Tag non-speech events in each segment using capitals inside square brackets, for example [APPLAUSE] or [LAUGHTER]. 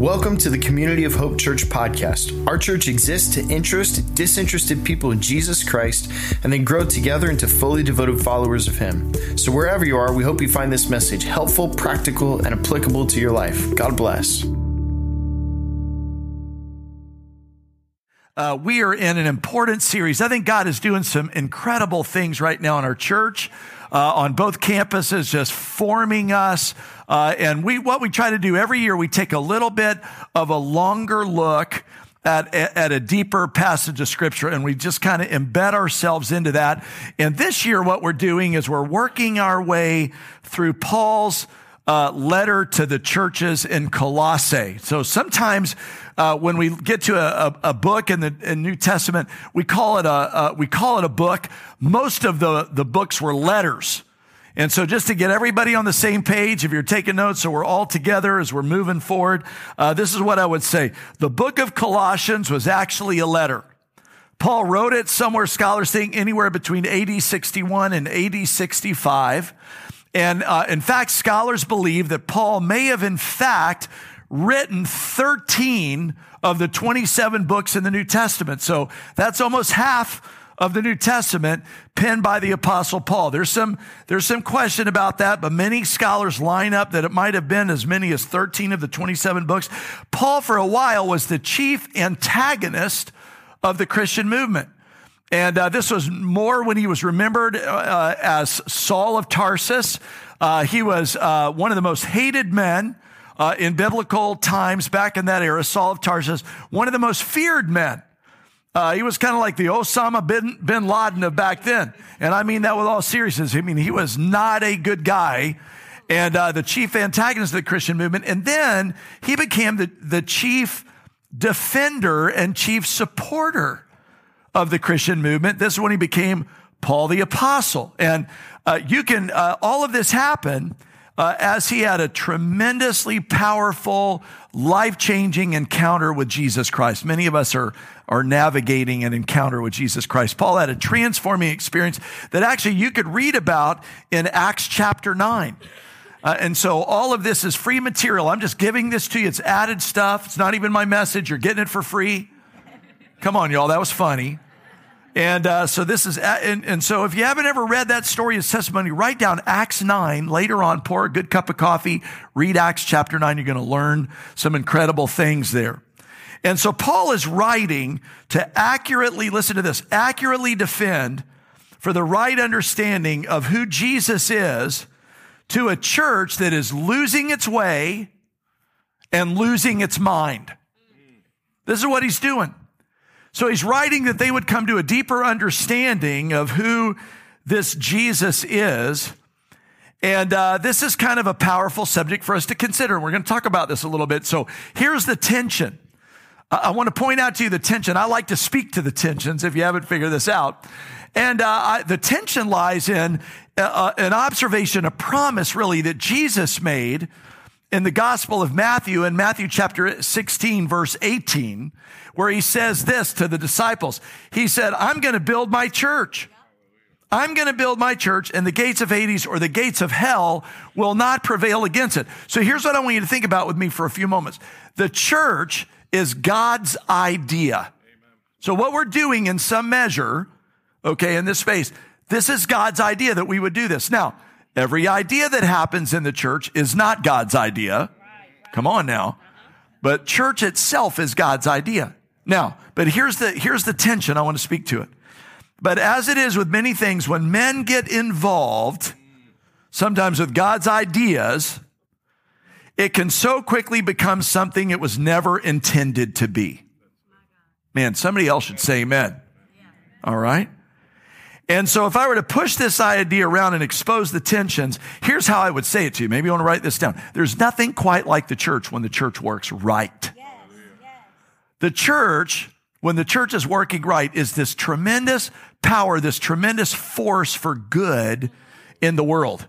Welcome to the Community of Hope Church podcast. Our church exists to interest disinterested people in Jesus Christ and then grow together into fully devoted followers of Him. So, wherever you are, we hope you find this message helpful, practical, and applicable to your life. God bless. Uh, we are in an important series. I think God is doing some incredible things right now in our church, uh, on both campuses, just forming us. Uh, and we, what we try to do every year, we take a little bit of a longer look at, at a deeper passage of scripture and we just kind of embed ourselves into that. And this year, what we're doing is we're working our way through Paul's uh, letter to the churches in Colossae. So sometimes uh, when we get to a, a, a book in the in New Testament, we call it a, we call it a book. Most of the the books were letters. And so, just to get everybody on the same page, if you're taking notes, so we're all together as we're moving forward, uh, this is what I would say. The book of Colossians was actually a letter. Paul wrote it somewhere, scholars think anywhere between AD 61 and AD 65. And uh, in fact, scholars believe that Paul may have, in fact, written 13 of the 27 books in the New Testament. So that's almost half of the New Testament penned by the apostle Paul. There's some, there's some question about that, but many scholars line up that it might have been as many as 13 of the 27 books. Paul, for a while, was the chief antagonist of the Christian movement. And uh, this was more when he was remembered uh, as Saul of Tarsus. Uh, he was uh, one of the most hated men uh, in biblical times back in that era, Saul of Tarsus, one of the most feared men. Uh, he was kind of like the Osama bin, bin Laden of back then. And I mean that with all seriousness. I mean, he was not a good guy and uh, the chief antagonist of the Christian movement. And then he became the, the chief defender and chief supporter of the Christian movement. This is when he became Paul the Apostle. And uh, you can, uh, all of this happened uh, as he had a tremendously powerful, life changing encounter with Jesus Christ. Many of us are, are navigating an encounter with Jesus Christ. Paul had a transforming experience that actually you could read about in Acts chapter 9. Uh, and so all of this is free material. I'm just giving this to you. It's added stuff. It's not even my message. You're getting it for free. Come on, y'all. That was funny. And uh, so this is, and, and so if you haven't ever read that story as testimony, write down Acts 9 later on, pour a good cup of coffee, read Acts chapter 9. You're going to learn some incredible things there. And so Paul is writing to accurately, listen to this, accurately defend for the right understanding of who Jesus is to a church that is losing its way and losing its mind. This is what he's doing. So he's writing that they would come to a deeper understanding of who this Jesus is. And uh, this is kind of a powerful subject for us to consider. We're going to talk about this a little bit. So here's the tension. I want to point out to you the tension. I like to speak to the tensions if you haven't figured this out. And uh, I, the tension lies in uh, uh an observation, a promise really that Jesus made in the Gospel of Matthew, in Matthew chapter 16, verse 18, where he says this to the disciples. He said, I'm going to build my church. I'm going to build my church and the gates of Hades or the gates of hell will not prevail against it. So here's what I want you to think about with me for a few moments. The church is God's idea. So what we're doing in some measure, okay, in this space, this is God's idea that we would do this. Now, Every idea that happens in the church is not God's idea. Come on now. But church itself is God's idea. Now, but here's the, here's the tension. I want to speak to it. But as it is with many things, when men get involved, sometimes with God's ideas, it can so quickly become something it was never intended to be. Man, somebody else should say amen. All right. And so if I were to push this idea around and expose the tensions, here's how I would say it to you. Maybe you want to write this down. There's nothing quite like the church when the church works right. Yes, yes. The church, when the church is working right, is this tremendous power, this tremendous force for good in the world.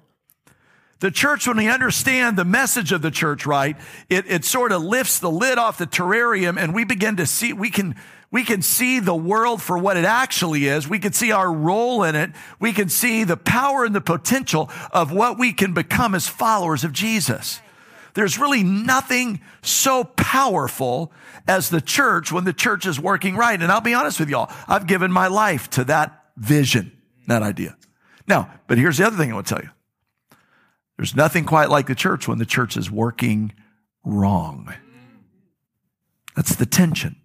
The church, when we understand the message of the church right, it, it sort of lifts the lid off the terrarium and we begin to see, we can, we can see the world for what it actually is. We can see our role in it. We can see the power and the potential of what we can become as followers of Jesus. there's really nothing so powerful as the church when the church is working right. And I'll be honest with y'all, I've given my life to that vision, that idea. Now, but here's the other thing I want to tell you. There's nothing quite like the church when the church is working wrong. That's the tension.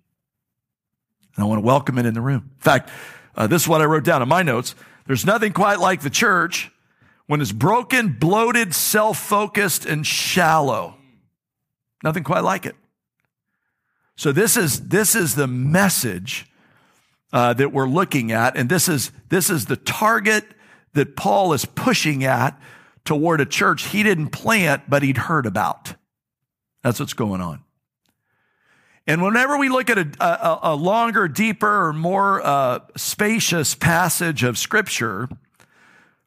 And I want to welcome it in the room. In fact, uh, this is what I wrote down in my notes. There's nothing quite like the church when it's broken, bloated, self focused, and shallow. Nothing quite like it. So this is, this is the message uh, that we're looking at. And this is, this is the target that Paul is pushing at toward a church he didn't plant, but he'd heard about. That's what's going on. And whenever we look at a, a, a longer, deeper, or more uh, spacious passage of Scripture,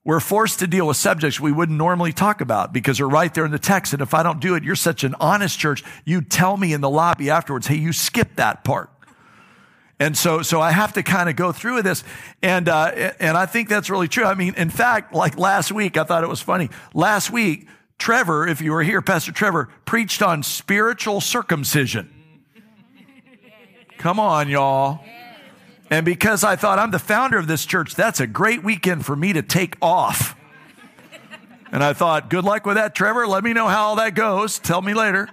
we're forced to deal with subjects we wouldn't normally talk about because they're right there in the text. And if I don't do it, you're such an honest church. You tell me in the lobby afterwards, hey, you skipped that part. And so, so I have to kind of go through with this. And, uh, and I think that's really true. I mean, in fact, like last week, I thought it was funny. Last week, Trevor, if you were here, Pastor Trevor, preached on spiritual circumcision. Come on, y'all. And because I thought I'm the founder of this church, that's a great weekend for me to take off. And I thought, good luck with that, Trevor. Let me know how all that goes. Tell me later.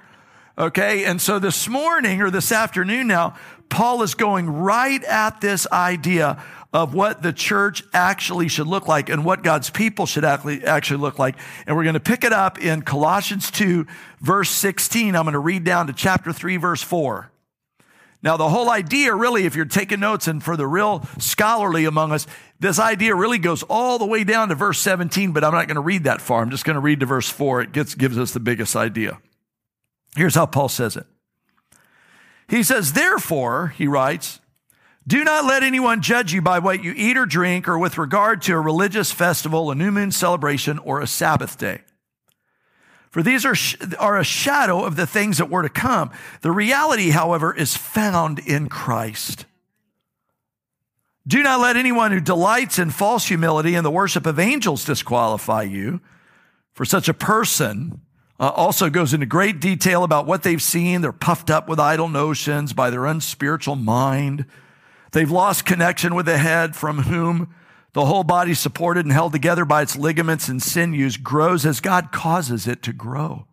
Okay. And so this morning or this afternoon now, Paul is going right at this idea of what the church actually should look like and what God's people should actually, actually look like. And we're going to pick it up in Colossians 2, verse 16. I'm going to read down to chapter 3, verse 4. Now, the whole idea really, if you're taking notes and for the real scholarly among us, this idea really goes all the way down to verse 17, but I'm not going to read that far. I'm just going to read to verse 4. It gets, gives us the biggest idea. Here's how Paul says it. He says, Therefore, he writes, do not let anyone judge you by what you eat or drink or with regard to a religious festival, a new moon celebration, or a Sabbath day for these are, are a shadow of the things that were to come. The reality, however, is found in Christ. Do not let anyone who delights in false humility and the worship of angels disqualify you. For such a person uh, also goes into great detail about what they've seen. They're puffed up with idle notions by their unspiritual mind. They've lost connection with the head from whom the whole body, supported and held together by its ligaments and sinews, grows as God causes it to grow.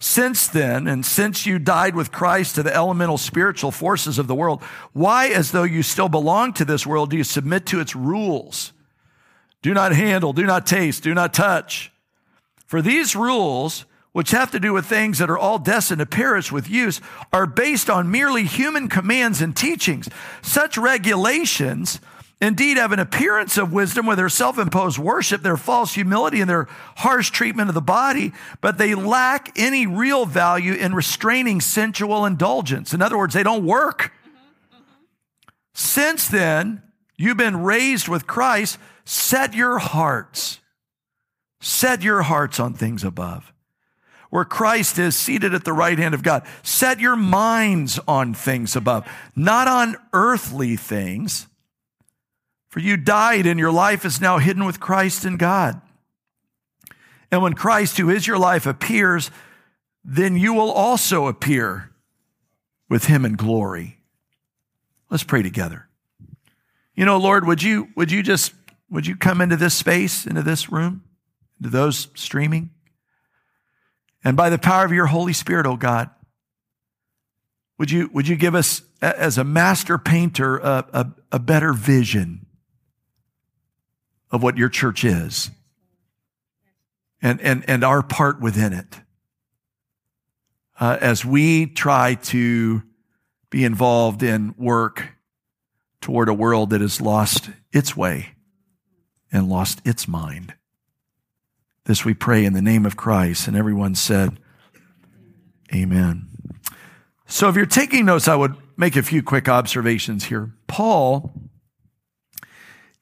Since then, and since you died with Christ to the elemental spiritual forces of the world, why, as though you still belong to this world, do you submit to its rules? Do not handle, do not taste, do not touch. For these rules, which have to do with things that are all destined to perish with use, are based on merely human commands and teachings. Such regulations indeed have an appearance of wisdom with their self imposed worship, their false humility, and their harsh treatment of the body, but they lack any real value in restraining sensual indulgence. In other words, they don't work. Since then, you've been raised with Christ, set your hearts, set your hearts on things above. Where Christ is seated at the right hand of God. Set your minds on things above, not on earthly things. For you died, and your life is now hidden with Christ in God. And when Christ, who is your life, appears, then you will also appear with him in glory. Let's pray together. You know, Lord, would you, would you just, would you come into this space, into this room, into those streaming? And by the power of your Holy Spirit, oh God, would you, would you give us, as a master painter, a, a, a better vision of what your church is and, and, and our part within it. Uh, as we try to be involved in work toward a world that has lost its way and lost its mind. This we pray in the name of Christ. And everyone said, Amen. So if you're taking notes, I would make a few quick observations here. Paul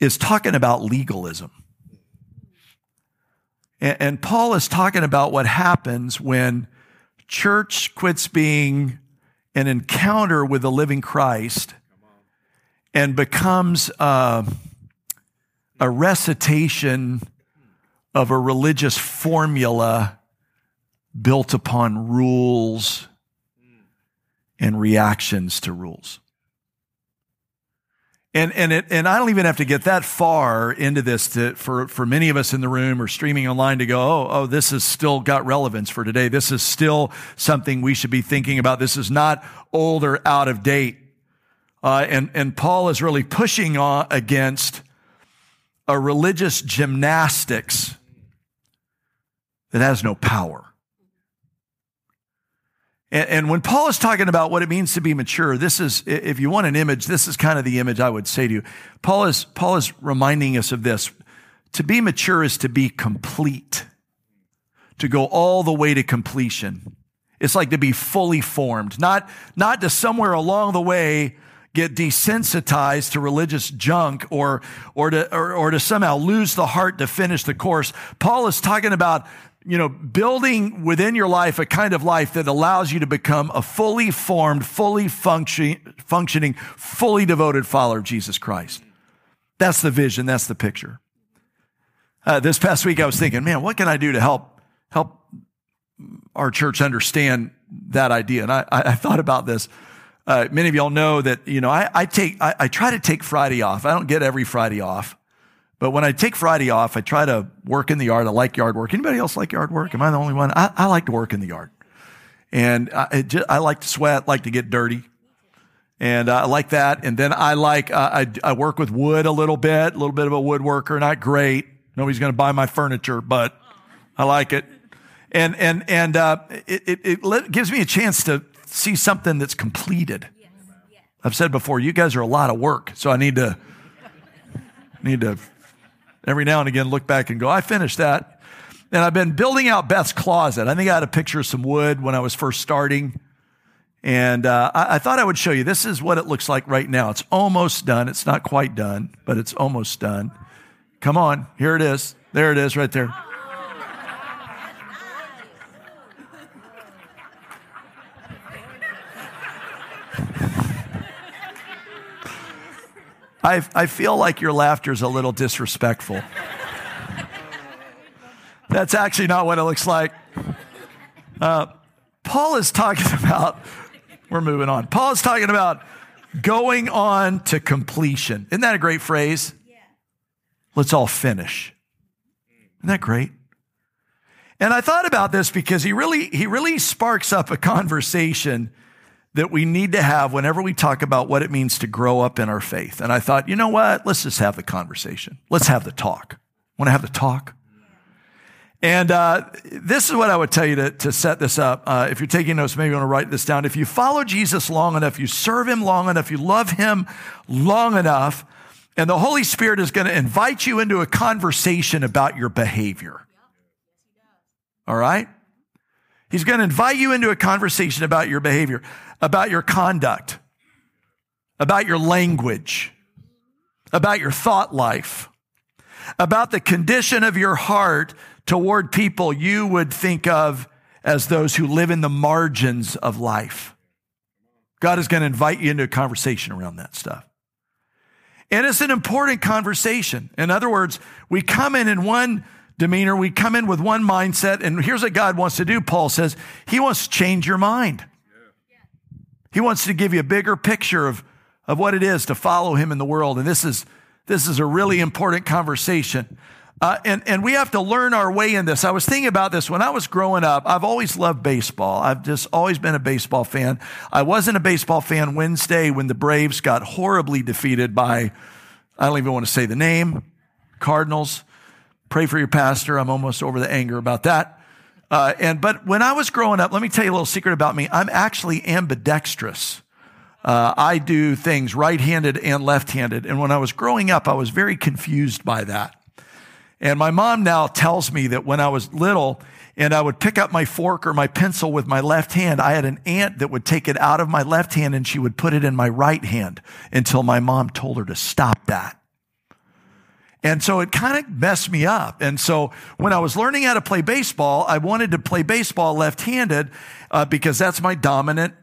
is talking about legalism. And, and Paul is talking about what happens when church quits being an encounter with the living Christ and becomes uh, a recitation of a religious formula built upon rules and reactions to rules. And, and, it, and I don't even have to get that far into this to, for, for many of us in the room or streaming online to go, oh, oh, this has still got relevance for today. This is still something we should be thinking about. This is not old or out of date. Uh, and, and Paul is really pushing on against a religious gymnastics that has no power. And, and, when Paul is talking about what it means to be mature, this is, if you want an image, this is kind of the image I would say to you. Paul is, Paul is reminding us of this. To be mature is to be complete, to go all the way to completion. It's like to be fully formed, not, not to somewhere along the way get desensitized to religious junk or, or to, or, or to somehow lose the heart to finish the course. Paul is talking about you know, building within your life a kind of life that allows you to become a fully formed, fully function, functioning, fully devoted follower of Jesus Christ. That's the vision. That's the picture. Uh, this past week, I was thinking, man, what can I do to help help our church understand that idea? And I, I thought about this. Uh, many of y'all know that you know I, I take I, I try to take Friday off. I don't get every Friday off. But when I take Friday off, I try to work in the yard. I like yard work. Anybody else like yard work? Am I the only one? I, I like to work in the yard. And I, just, I, like to sweat, like to get dirty. And uh, I like that. And then I like, uh, I, I work with wood a little bit, a little bit of a woodworker, not great. Nobody's going to buy my furniture, but I like it. And, and, and, uh, it, it, it gives me a chance to see something that's completed. I've said before, you guys are a lot of work. So I need to, need to every now and again look back and go, I finished that. And I've been building out Beth's closet. I think I had a picture of some wood when I was first starting. And uh, I, I, thought I would show you. This is what it looks like right now. It's almost done. It's not quite done, but it's almost done. Come on. Here it is. There it is right there. I, I feel like your laughter is a little disrespectful. That's actually not what it looks like. Uh, Paul is talking about, we're moving on. Paul is talking about going on to completion. Isn't that a great phrase? Let's all finish. Isn't that great? And I thought about this because he really, he really sparks up a conversation that we need to have whenever we talk about what it means to grow up in our faith. And I thought, you know what? Let's just have the conversation. Let's have the talk. Want to have the talk? And uh, this is what I would tell you to, to set this up. Uh, if you're taking notes, maybe you want to write this down. If you follow Jesus long enough, you serve him long enough, you love him long enough, and the Holy Spirit is going to invite you into a conversation about your behavior. All right? He's going to invite you into a conversation about your behavior about your conduct, about your language, about your thought life, about the condition of your heart toward people you would think of as those who live in the margins of life. God is going to invite you into a conversation around that stuff. And it's an important conversation. In other words, we come in in one demeanor, we come in with one mindset, and here's what God wants to do. Paul says, He wants to change your mind. He wants to give you a bigger picture of, of what it is to follow him in the world. And this is, this is a really important conversation. Uh, and, and we have to learn our way in this. I was thinking about this when I was growing up. I've always loved baseball. I've just always been a baseball fan. I wasn't a baseball fan Wednesday when the Braves got horribly defeated by, I don't even want to say the name, Cardinals. Pray for your pastor. I'm almost over the anger about that. Uh, and but when I was growing up, let me tell you a little secret about me. I'm actually ambidextrous. Uh, I do things right-handed and left-handed. And when I was growing up, I was very confused by that. And my mom now tells me that when I was little and I would pick up my fork or my pencil with my left hand, I had an aunt that would take it out of my left hand and she would put it in my right hand until my mom told her to stop that. And so it kind of messed me up. And so when I was learning how to play baseball, I wanted to play baseball left handed uh, because that's my dominant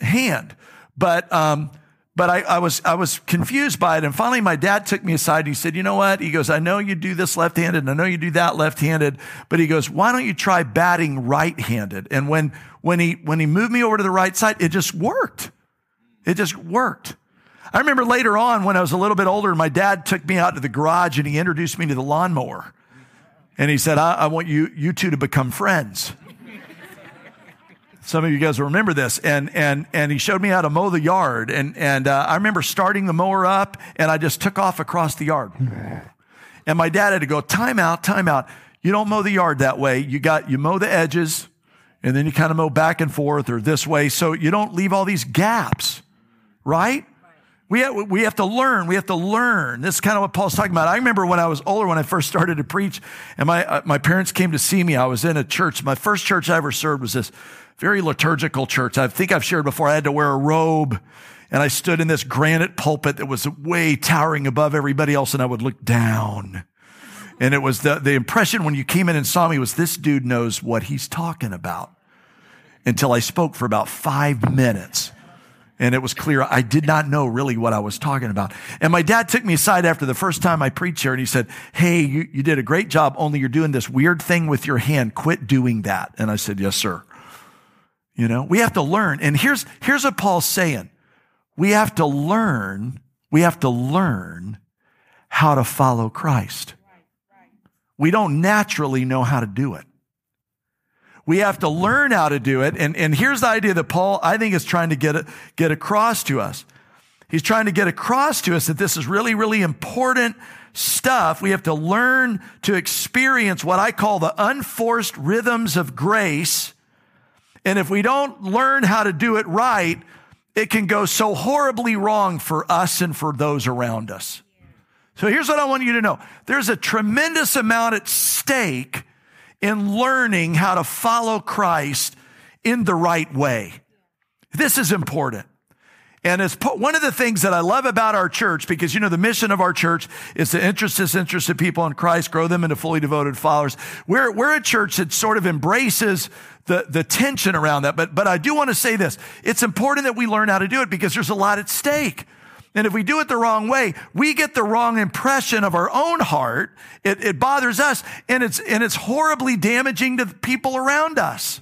hand. But, um, but I, I, was I was confused by it. And finally, my dad took me aside. And he said, "You know what?" He goes, "I know you do this left-handed, and I know you do that left-handed, but he goes, why don't you try batting right-handed?" And when when he when he moved me over to the right side, it just worked. It just worked. I remember later on when I was a little bit older, my dad took me out to the garage and he introduced me to the lawnmower. And he said, I, I want you, you two to become friends. Some of you guys will remember this. And, and, and he showed me how to mow the yard. And, and uh, I remember starting the mower up and I just took off across the yard. And my dad had to go, time out, time out. You don't mow the yard that way. You got, you mow the edges and then you kind of mow back and forth or this way. So you don't leave all these gaps, right? We have, we have to learn. We have to learn. This is kind of what Paul's talking about. I remember when I was older, when I first started to preach, and my, uh, my parents came to see me. I was in a church. My first church I ever served was this very liturgical church. I think I've shared before. I had to wear a robe, and I stood in this granite pulpit that was way towering above everybody else, and I would look down. And it was the, the impression when you came in and saw me was this dude knows what he's talking about until I spoke for about five minutes and it was clear I did not know really what I was talking about. And my dad took me aside after the first time I preached here and he said, Hey, you, you did a great job, only you're doing this weird thing with your hand. Quit doing that. And I said, Yes, sir. You know, we have to learn. And here's, here's what Paul's saying. We have to learn, we have to learn how to follow Christ. We don't naturally know how to do it. We have to learn how to do it. And, and here's the idea that Paul, I think, is trying to get, get across to us. He's trying to get across to us that this is really, really important stuff. We have to learn to experience what I call the unforced rhythms of grace. And if we don't learn how to do it right, it can go so horribly wrong for us and for those around us. So here's what I want you to know. There's a tremendous amount at stake in learning how to follow Christ in the right way. This is important. And it's one of the things that I love about our church, because you know, the mission of our church is to interest disinterested people in Christ, grow them into fully devoted followers. We're, we're a church that sort of embraces the, the tension around that. But, but I do want to say this. It's important that we learn how to do it because there's a lot at stake. And if we do it the wrong way, we get the wrong impression of our own heart. It, it bothers us and it's, and it's horribly damaging to the people around us.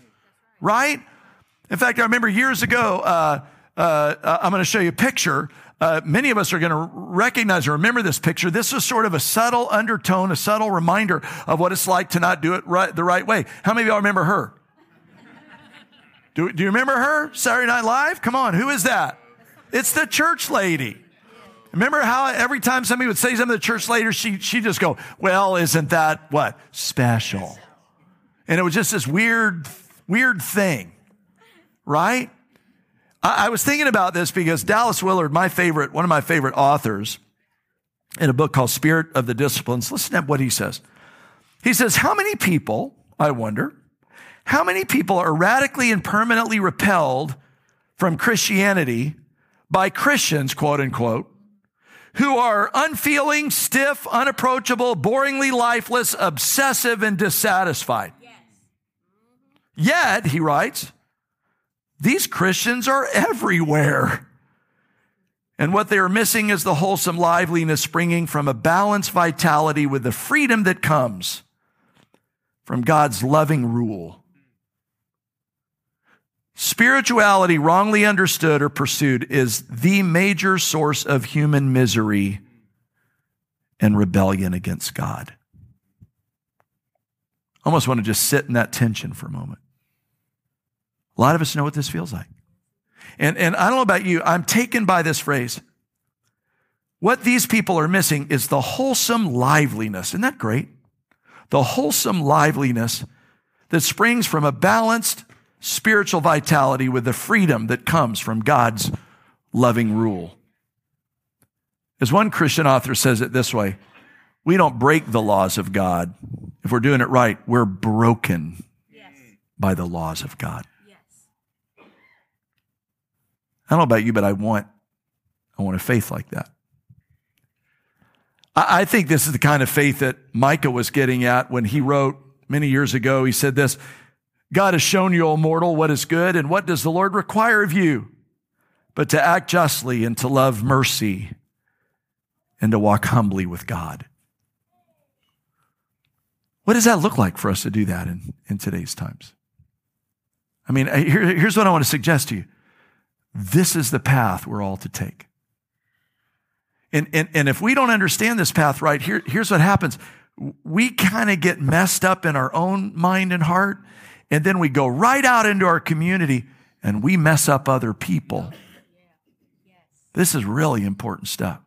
Right? In fact, I remember years ago, uh, uh, I'm going to show you a picture. Uh, many of us are going to recognize or remember this picture. This is sort of a subtle undertone, a subtle reminder of what it's like to not do it right, the right way. How many of y'all remember her? Do, do you remember her? Saturday Night Live? Come on, who is that? It's the church lady. Remember how every time somebody would say something to the church lady, she, she'd just go, well, isn't that what? Special. And it was just this weird, weird thing, right? I, I was thinking about this because Dallas Willard, my favorite, one of my favorite authors, in a book called Spirit of the Disciplines, listen to what he says. He says, how many people, I wonder, how many people are radically and permanently repelled from Christianity by Christians, quote unquote, who are unfeeling, stiff, unapproachable, boringly lifeless, obsessive, and dissatisfied. Yes. Yet, he writes, these Christians are everywhere. And what they are missing is the wholesome liveliness springing from a balanced vitality with the freedom that comes from God's loving rule. Spirituality, wrongly understood or pursued, is the major source of human misery and rebellion against God. I almost want to just sit in that tension for a moment. A lot of us know what this feels like. And, and I don't know about you, I'm taken by this phrase. What these people are missing is the wholesome liveliness. Isn't that great? The wholesome liveliness that springs from a balanced, spiritual vitality with the freedom that comes from God's loving rule. As one Christian author says it this way we don't break the laws of God. If we're doing it right, we're broken yes. by the laws of God. Yes. I don't know about you, but I want, I want a faith like that. I, I think this is the kind of faith that Micah was getting at when he wrote many years ago. He said this God has shown you, O mortal, what is good, and what does the Lord require of you? but to act justly and to love mercy and to walk humbly with God. What does that look like for us to do that in, in today's times? I mean, here, here's what I want to suggest to you. This is the path we're all to take. And, and, and if we don't understand this path right, here, here's what happens. We kind of get messed up in our own mind and heart, and then we go right out into our community and we mess up other people. This is really important stuff.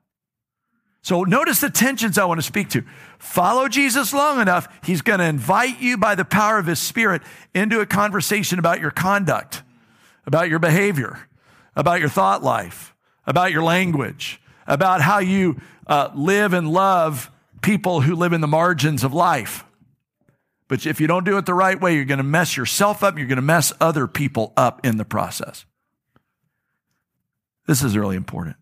So notice the tensions I want to speak to. Follow Jesus long enough, he's going to invite you by the power of his spirit into a conversation about your conduct, about your behavior, about your thought life, about your language, about how you uh, live and love people who live in the margins of life. But if you don't do it the right way, you're going to mess yourself up. You're going to mess other people up in the process. This is really important.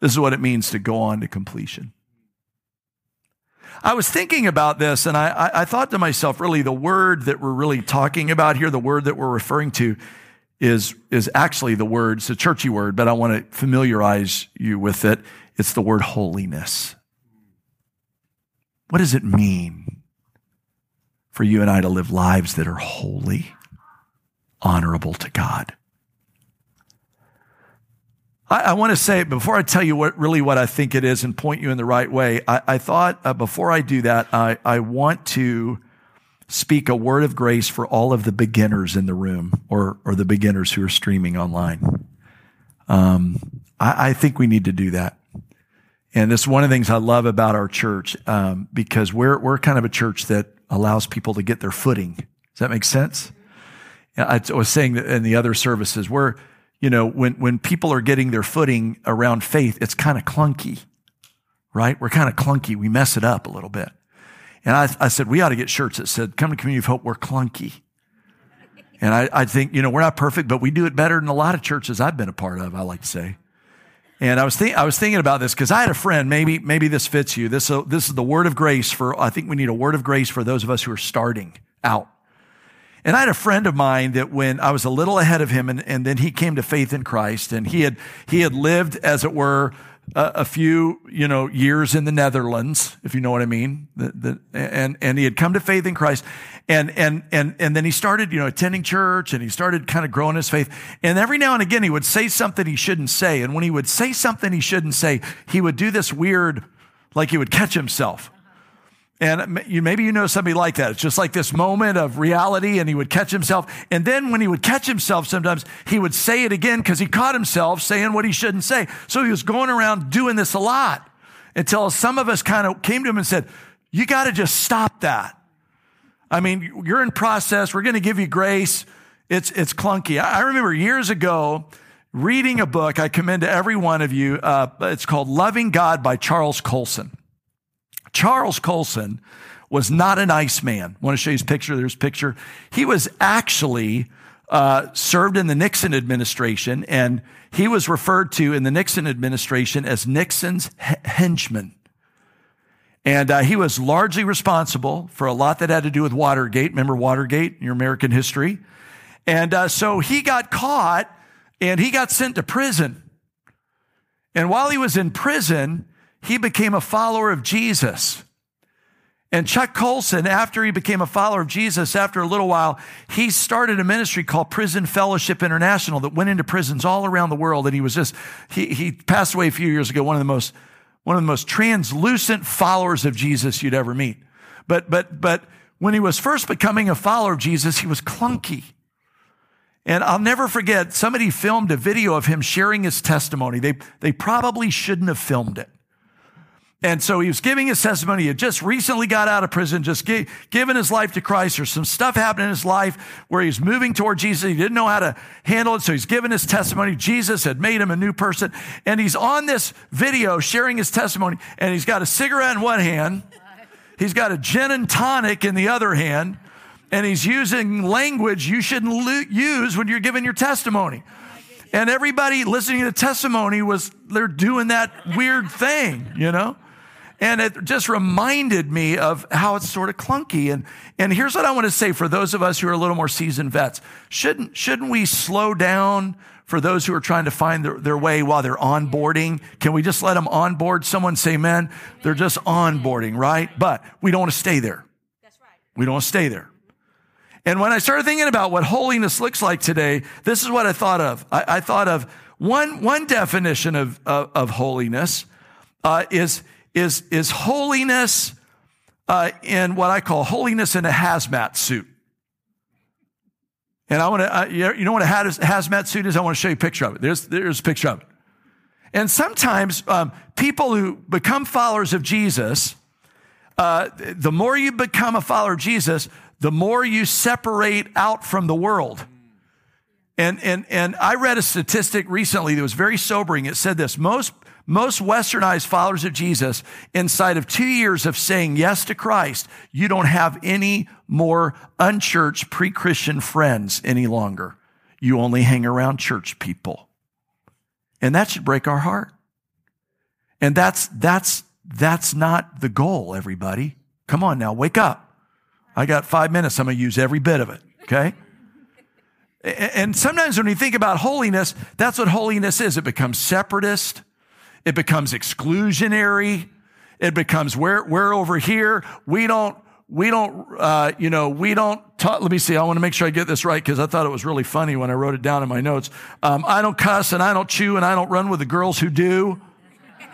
This is what it means to go on to completion. I was thinking about this and I, I, thought to myself, really, the word that we're really talking about here, the word that we're referring to, is, is actually the word, it's a churchy word, but I want to familiarize you with it. It's the word holiness. What does it mean for you and I to live lives that are holy, honorable to God? I, I want to say, before I tell you what really what I think it is and point you in the right way, I, I thought uh, before I do that, I, I want to speak a word of grace for all of the beginners in the room or, or the beginners who are streaming online. Um, I, I think we need to do that. And it's one of the things I love about our church um, because we're, we're kind of a church that allows people to get their footing. Does that make sense? I was saying that in the other services, we're, you know, when, when people are getting their footing around faith, it's kind of clunky, right? We're kind of clunky. We mess it up a little bit. And I, I said, we ought to get shirts that said, come to Community of Hope, we're clunky. And I, I think, you know, we're not perfect, but we do it better than a lot of churches I've been a part of, I like to say. And I was, I was thinking about this because I had a friend, maybe, maybe this fits you. This, uh, this is the word of grace for, I think we need a word of grace for those of us who are starting out. And I had a friend of mine that when I was a little ahead of him and, and then he came to faith in Christ and he had, he had lived, as it were, a, a few, you know, years in the Netherlands, if you know what I mean. The, the, and, and he had come to faith in Christ and, and, and, and then he started, you know, attending church and he started kind of growing his faith. And every now and again, he would say something he shouldn't say. And when he would say something he shouldn't say, he would do this weird, like he would catch himself. And you, maybe you know somebody like that. It's just like this moment of reality, and he would catch himself. And then when he would catch himself, sometimes he would say it again because he caught himself saying what he shouldn't say. So he was going around doing this a lot until some of us kind of came to him and said, You got to just stop that. I mean, you're in process. We're going to give you grace. It's, it's clunky. I remember years ago reading a book I commend to every one of you. Uh, it's called Loving God by Charles Colson. Charles Colson was not a nice man. I want to show you his picture. There's a picture. He was actually uh, served in the Nixon administration, and he was referred to in the Nixon administration as Nixon's henchman. And uh, he was largely responsible for a lot that had to do with Watergate. Remember Watergate in your American history? And uh, so he got caught and he got sent to prison. And while he was in prison, he became a follower of Jesus. And Chuck Colson, after he became a follower of Jesus, after a little while, he started a ministry called Prison Fellowship International that went into prisons all around the world. And he was just, he, he passed away a few years ago, one of the most, one of the most translucent followers of Jesus you'd ever meet. But, but, but when he was first becoming a follower of Jesus, he was clunky. And I'll never forget, somebody filmed a video of him sharing his testimony. They, they probably shouldn't have filmed it. And so he was giving his testimony. He had just recently got out of prison, just gave, given his life to Christ. There's some stuff happening in his life where he's moving toward Jesus. He didn't know how to handle it. So he's giving his testimony. Jesus had made him a new person. And he's on this video sharing his testimony. And he's got a cigarette in one hand. He's got a gin and tonic in the other hand. And he's using language you shouldn't use when you're giving your testimony. And everybody listening to the testimony was, they're doing that weird thing, you know? And it just reminded me of how it's sort of clunky. And, and here's what I want to say for those of us who are a little more seasoned vets. Shouldn't, shouldn't we slow down for those who are trying to find their, their way while they're onboarding? Can we just let them onboard? Someone say, man, they're just onboarding, right? But we don't want to stay there. That's right. We don't want to stay there. And when I started thinking about what holiness looks like today, this is what I thought of. I, I thought of one, one definition of, of, of holiness uh, is, is, is holiness uh, in what I call holiness in a hazmat suit. And I want to, uh, you know what a hazmat suit is? I want to show you a picture of it. There's, there's a picture of it. And sometimes um, people who become followers of Jesus, uh, the more you become a follower of Jesus, the more you separate out from the world. And, and, and I read a statistic recently that was very sobering. It said this most, most westernized followers of Jesus, inside of two years of saying yes to Christ, you don't have any more unchurched pre Christian friends any longer. You only hang around church people. And that should break our heart. And that's, that's, that's not the goal, everybody. Come on now, wake up. I got five minutes. I'm going to use every bit of it. Okay. And sometimes when you think about holiness, that's what holiness is. It becomes separatist. It becomes exclusionary. It becomes we're, we're over here. We don't, we don't, uh, you know, we don't talk. Let me see. I want to make sure I get this right because I thought it was really funny when I wrote it down in my notes. Um, I don't cuss and I don't chew and I don't run with the girls who do. [LAUGHS]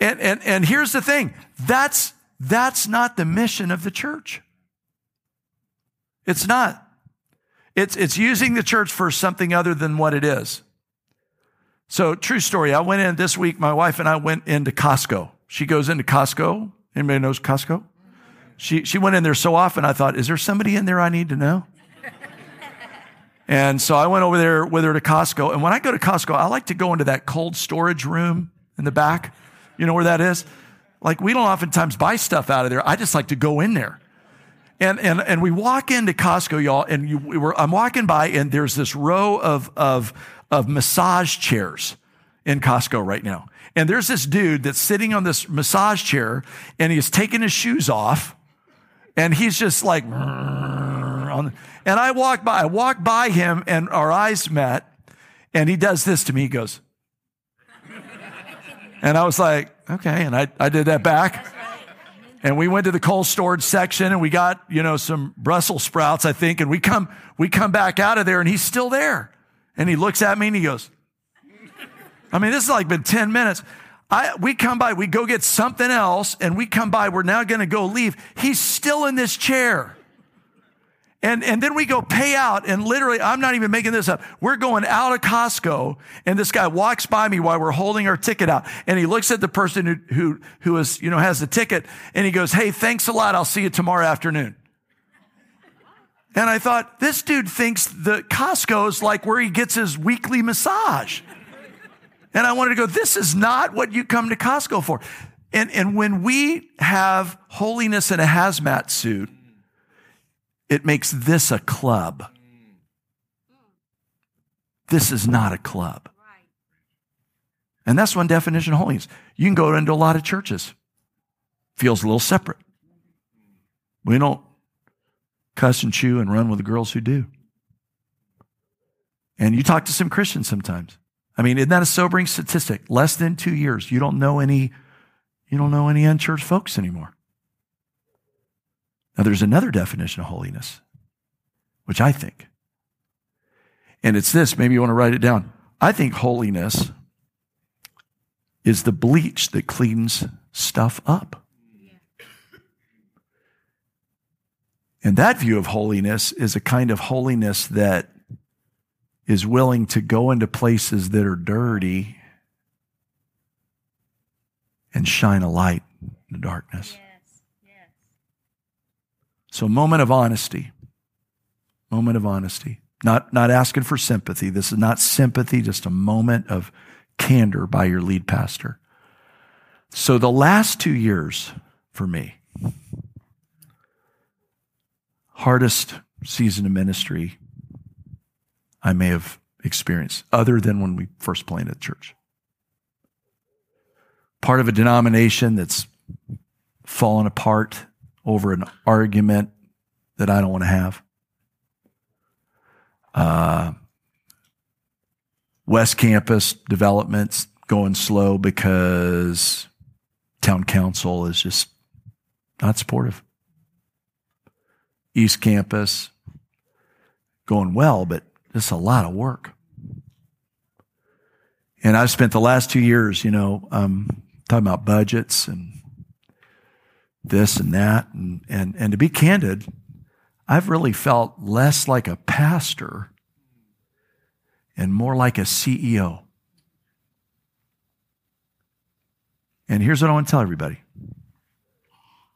and, and, and here's the thing. That's, that's not the mission of the church. It's not. It's, it's using the church for something other than what it is. So, true story. I went in this week, my wife and I went into Costco. She goes into Costco. Anybody knows Costco? She, she went in there so often, I thought, is there somebody in there I need to know? [LAUGHS] and so I went over there with her to Costco. And when I go to Costco, I like to go into that cold storage room in the back. You know where that is? Like, we don't oftentimes buy stuff out of there. I just like to go in there. And, and, and we walk into Costco, y'all, and you, we were, I'm walking by and there's this row of, of, of massage chairs in Costco right now. And there's this dude that's sitting on this massage chair and he's taking his shoes off and he's just like, and I walk by, I walk by him and our eyes met and he does this to me. He goes, [LAUGHS] and I was like, okay. And I, I did that back. And we went to the cold storage section and we got, you know, some Brussels sprouts, I think. And we come, we come back out of there and he's still there. And he looks at me and he goes, I mean, this has like been 10 minutes. I, we come by, we go get something else and we come by, we're now going to go leave. He's still in this chair. And, and then we go pay out and literally, I'm not even making this up. We're going out of Costco and this guy walks by me while we're holding our ticket out and he looks at the person who, who, who is, you know, has the ticket and he goes, Hey, thanks a lot. I'll see you tomorrow afternoon. And I thought, this dude thinks the Costco is like where he gets his weekly massage. And I wanted to go, this is not what you come to Costco for. And, and when we have holiness in a hazmat suit, it makes this a club. This is not a club. And that's one definition of holiness. You can go into a lot of churches. Feels a little separate. We don't cuss and chew and run with the girls who do. And you talk to some Christians sometimes. I mean, isn't that a sobering statistic? Less than two years, you don't know any, you don't know any unchurched folks anymore. Now, there's another definition of holiness, which I think, and it's this, maybe you want to write it down. I think holiness is the bleach that cleans stuff up. And that view of holiness is a kind of holiness that is willing to go into places that are dirty and shine a light in the darkness. So, moment of honesty. Moment of honesty. Not, not asking for sympathy. This is not sympathy, just a moment of candor by your lead pastor. So, the last two years for me, hardest season of ministry I may have experienced, other than when we first planted church. part of a denomination that's fallen apart over an argument that I don't want to have. Uh, West Campus developments going slow because town council is just not supportive. East Campus going well, but just a lot of work. And I've spent the last two years, you know, um, talking about budgets and this and that. And, and, and to be candid, I've really felt less like a pastor and more like a CEO. And here's what I want to tell everybody.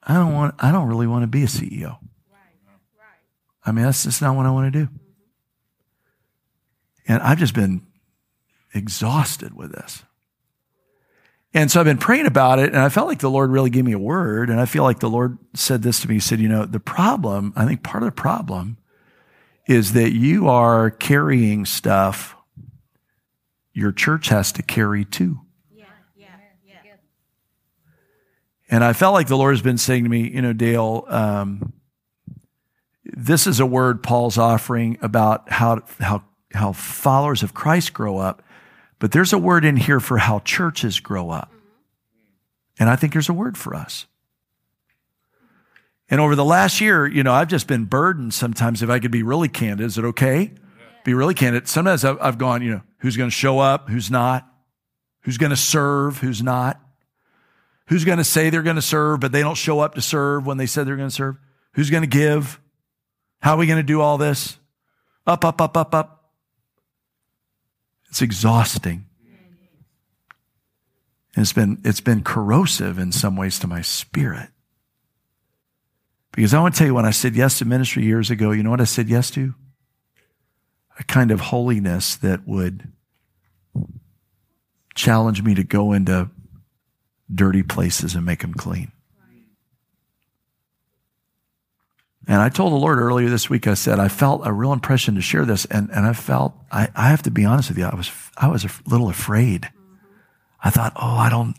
I don't want I don't really want to be a CEO. I mean, that's just not what I want to do. And I've just been exhausted with this. And so I've been praying about it, and I felt like the Lord really gave me a word. And I feel like the Lord said this to me. He said, You know, the problem, I think part of the problem is that you are carrying stuff your church has to carry too. Yeah, yeah, yeah. And I felt like the Lord has been saying to me, you know, Dale, um, this is a word Paul's offering about how, how, how followers of Christ grow up. But there's a word in here for how churches grow up. And I think there's a word for us. And over the last year, you know, I've just been burdened sometimes. If I could be really candid, is it okay? Be really candid. Sometimes I've, gone, you know, who's going to show up, who's not, who's going to serve, who's not, who's going to say they're going to serve, but they don't show up to serve when they said they're going to serve, who's going to give, how are we going to do all this? Up, up, up, up, up. It's exhausting. And it's been, it's been corrosive in some ways to my spirit. Because I want to tell you, when I said yes to ministry years ago, you know what I said yes to? A kind of holiness that would challenge me to go into dirty places and make them clean. And I told the Lord earlier this week, I said, I felt a real impression to share this. And, and I felt, I, I have to be honest with you, I was, I was a little afraid. I thought, oh, I don't,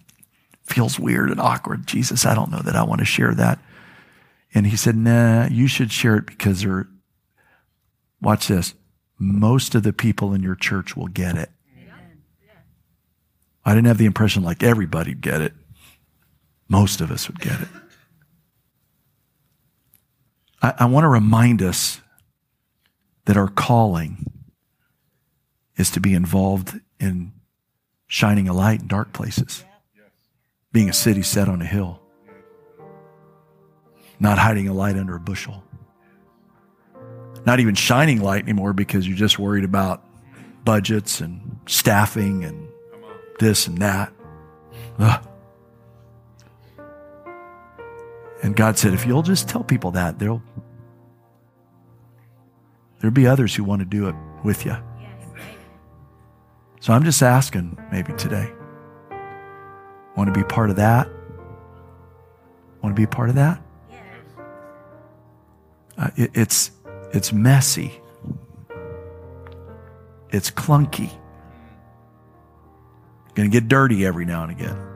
feels weird and awkward. Jesus, I don't know that I want to share that. And he said, nah, you should share it because they're, watch this, most of the people in your church will get it. I didn't have the impression like everybody'd get it. Most of us would get it. I, I want to remind us that our calling is to be involved in shining a light in dark places, being a city set on a hill, not hiding a light under a bushel, not even shining light anymore because you're just worried about budgets and staffing and this and that. Ugh. And God said, if you'll just tell people that, there'll there'll be others who want to do it with you. So I'm just asking maybe today. Want to be part of that? Want to be part of that? Uh, it, it's it's messy. It's clunky. Going to get dirty every now and again.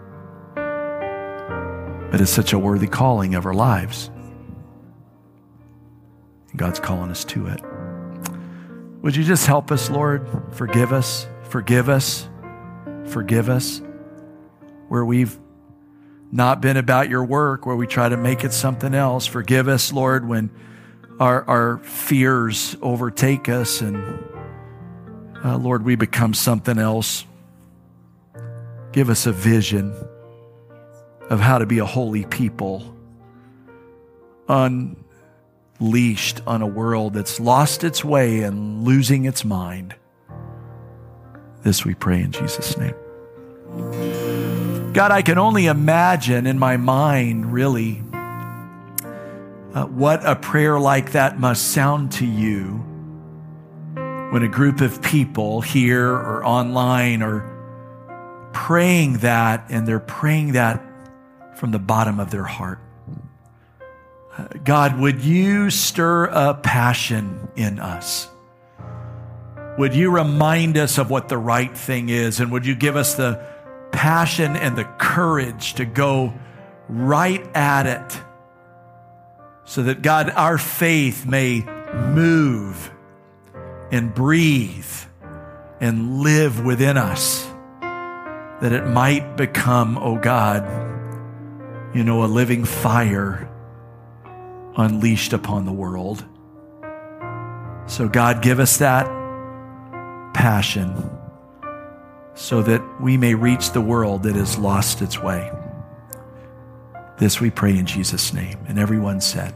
But it's such a worthy calling of our lives. God's calling us to it. Would you just help us, Lord? Forgive us, forgive us, forgive us where we've not been about your work, where we try to make it something else. Forgive us, Lord, when our, our fears overtake us and, uh, Lord, we become something else. Give us a vision of how to be a holy people, unleashed on a world that's lost its way and losing its mind. This we pray in Jesus' name. God, I can only imagine in my mind, really, uh, what a prayer like that must sound to you when a group of people here or online are praying that and they're praying that from the bottom of their heart. Uh, God, would you stir up passion in us? Would you remind us of what the right thing is? And would you give us the passion and the courage to go right at it so that God, our faith may move and breathe and live within us, that it might become, oh God, you know, a living fire unleashed upon the world. So, God, give us that passion so that we may reach the world that has lost its way. This we pray in Jesus' name. And everyone said,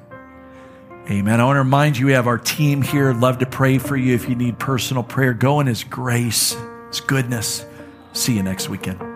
Amen. I want to remind you we have our team here. Love to pray for you if you need personal prayer. Go in His grace, His goodness. See you next weekend.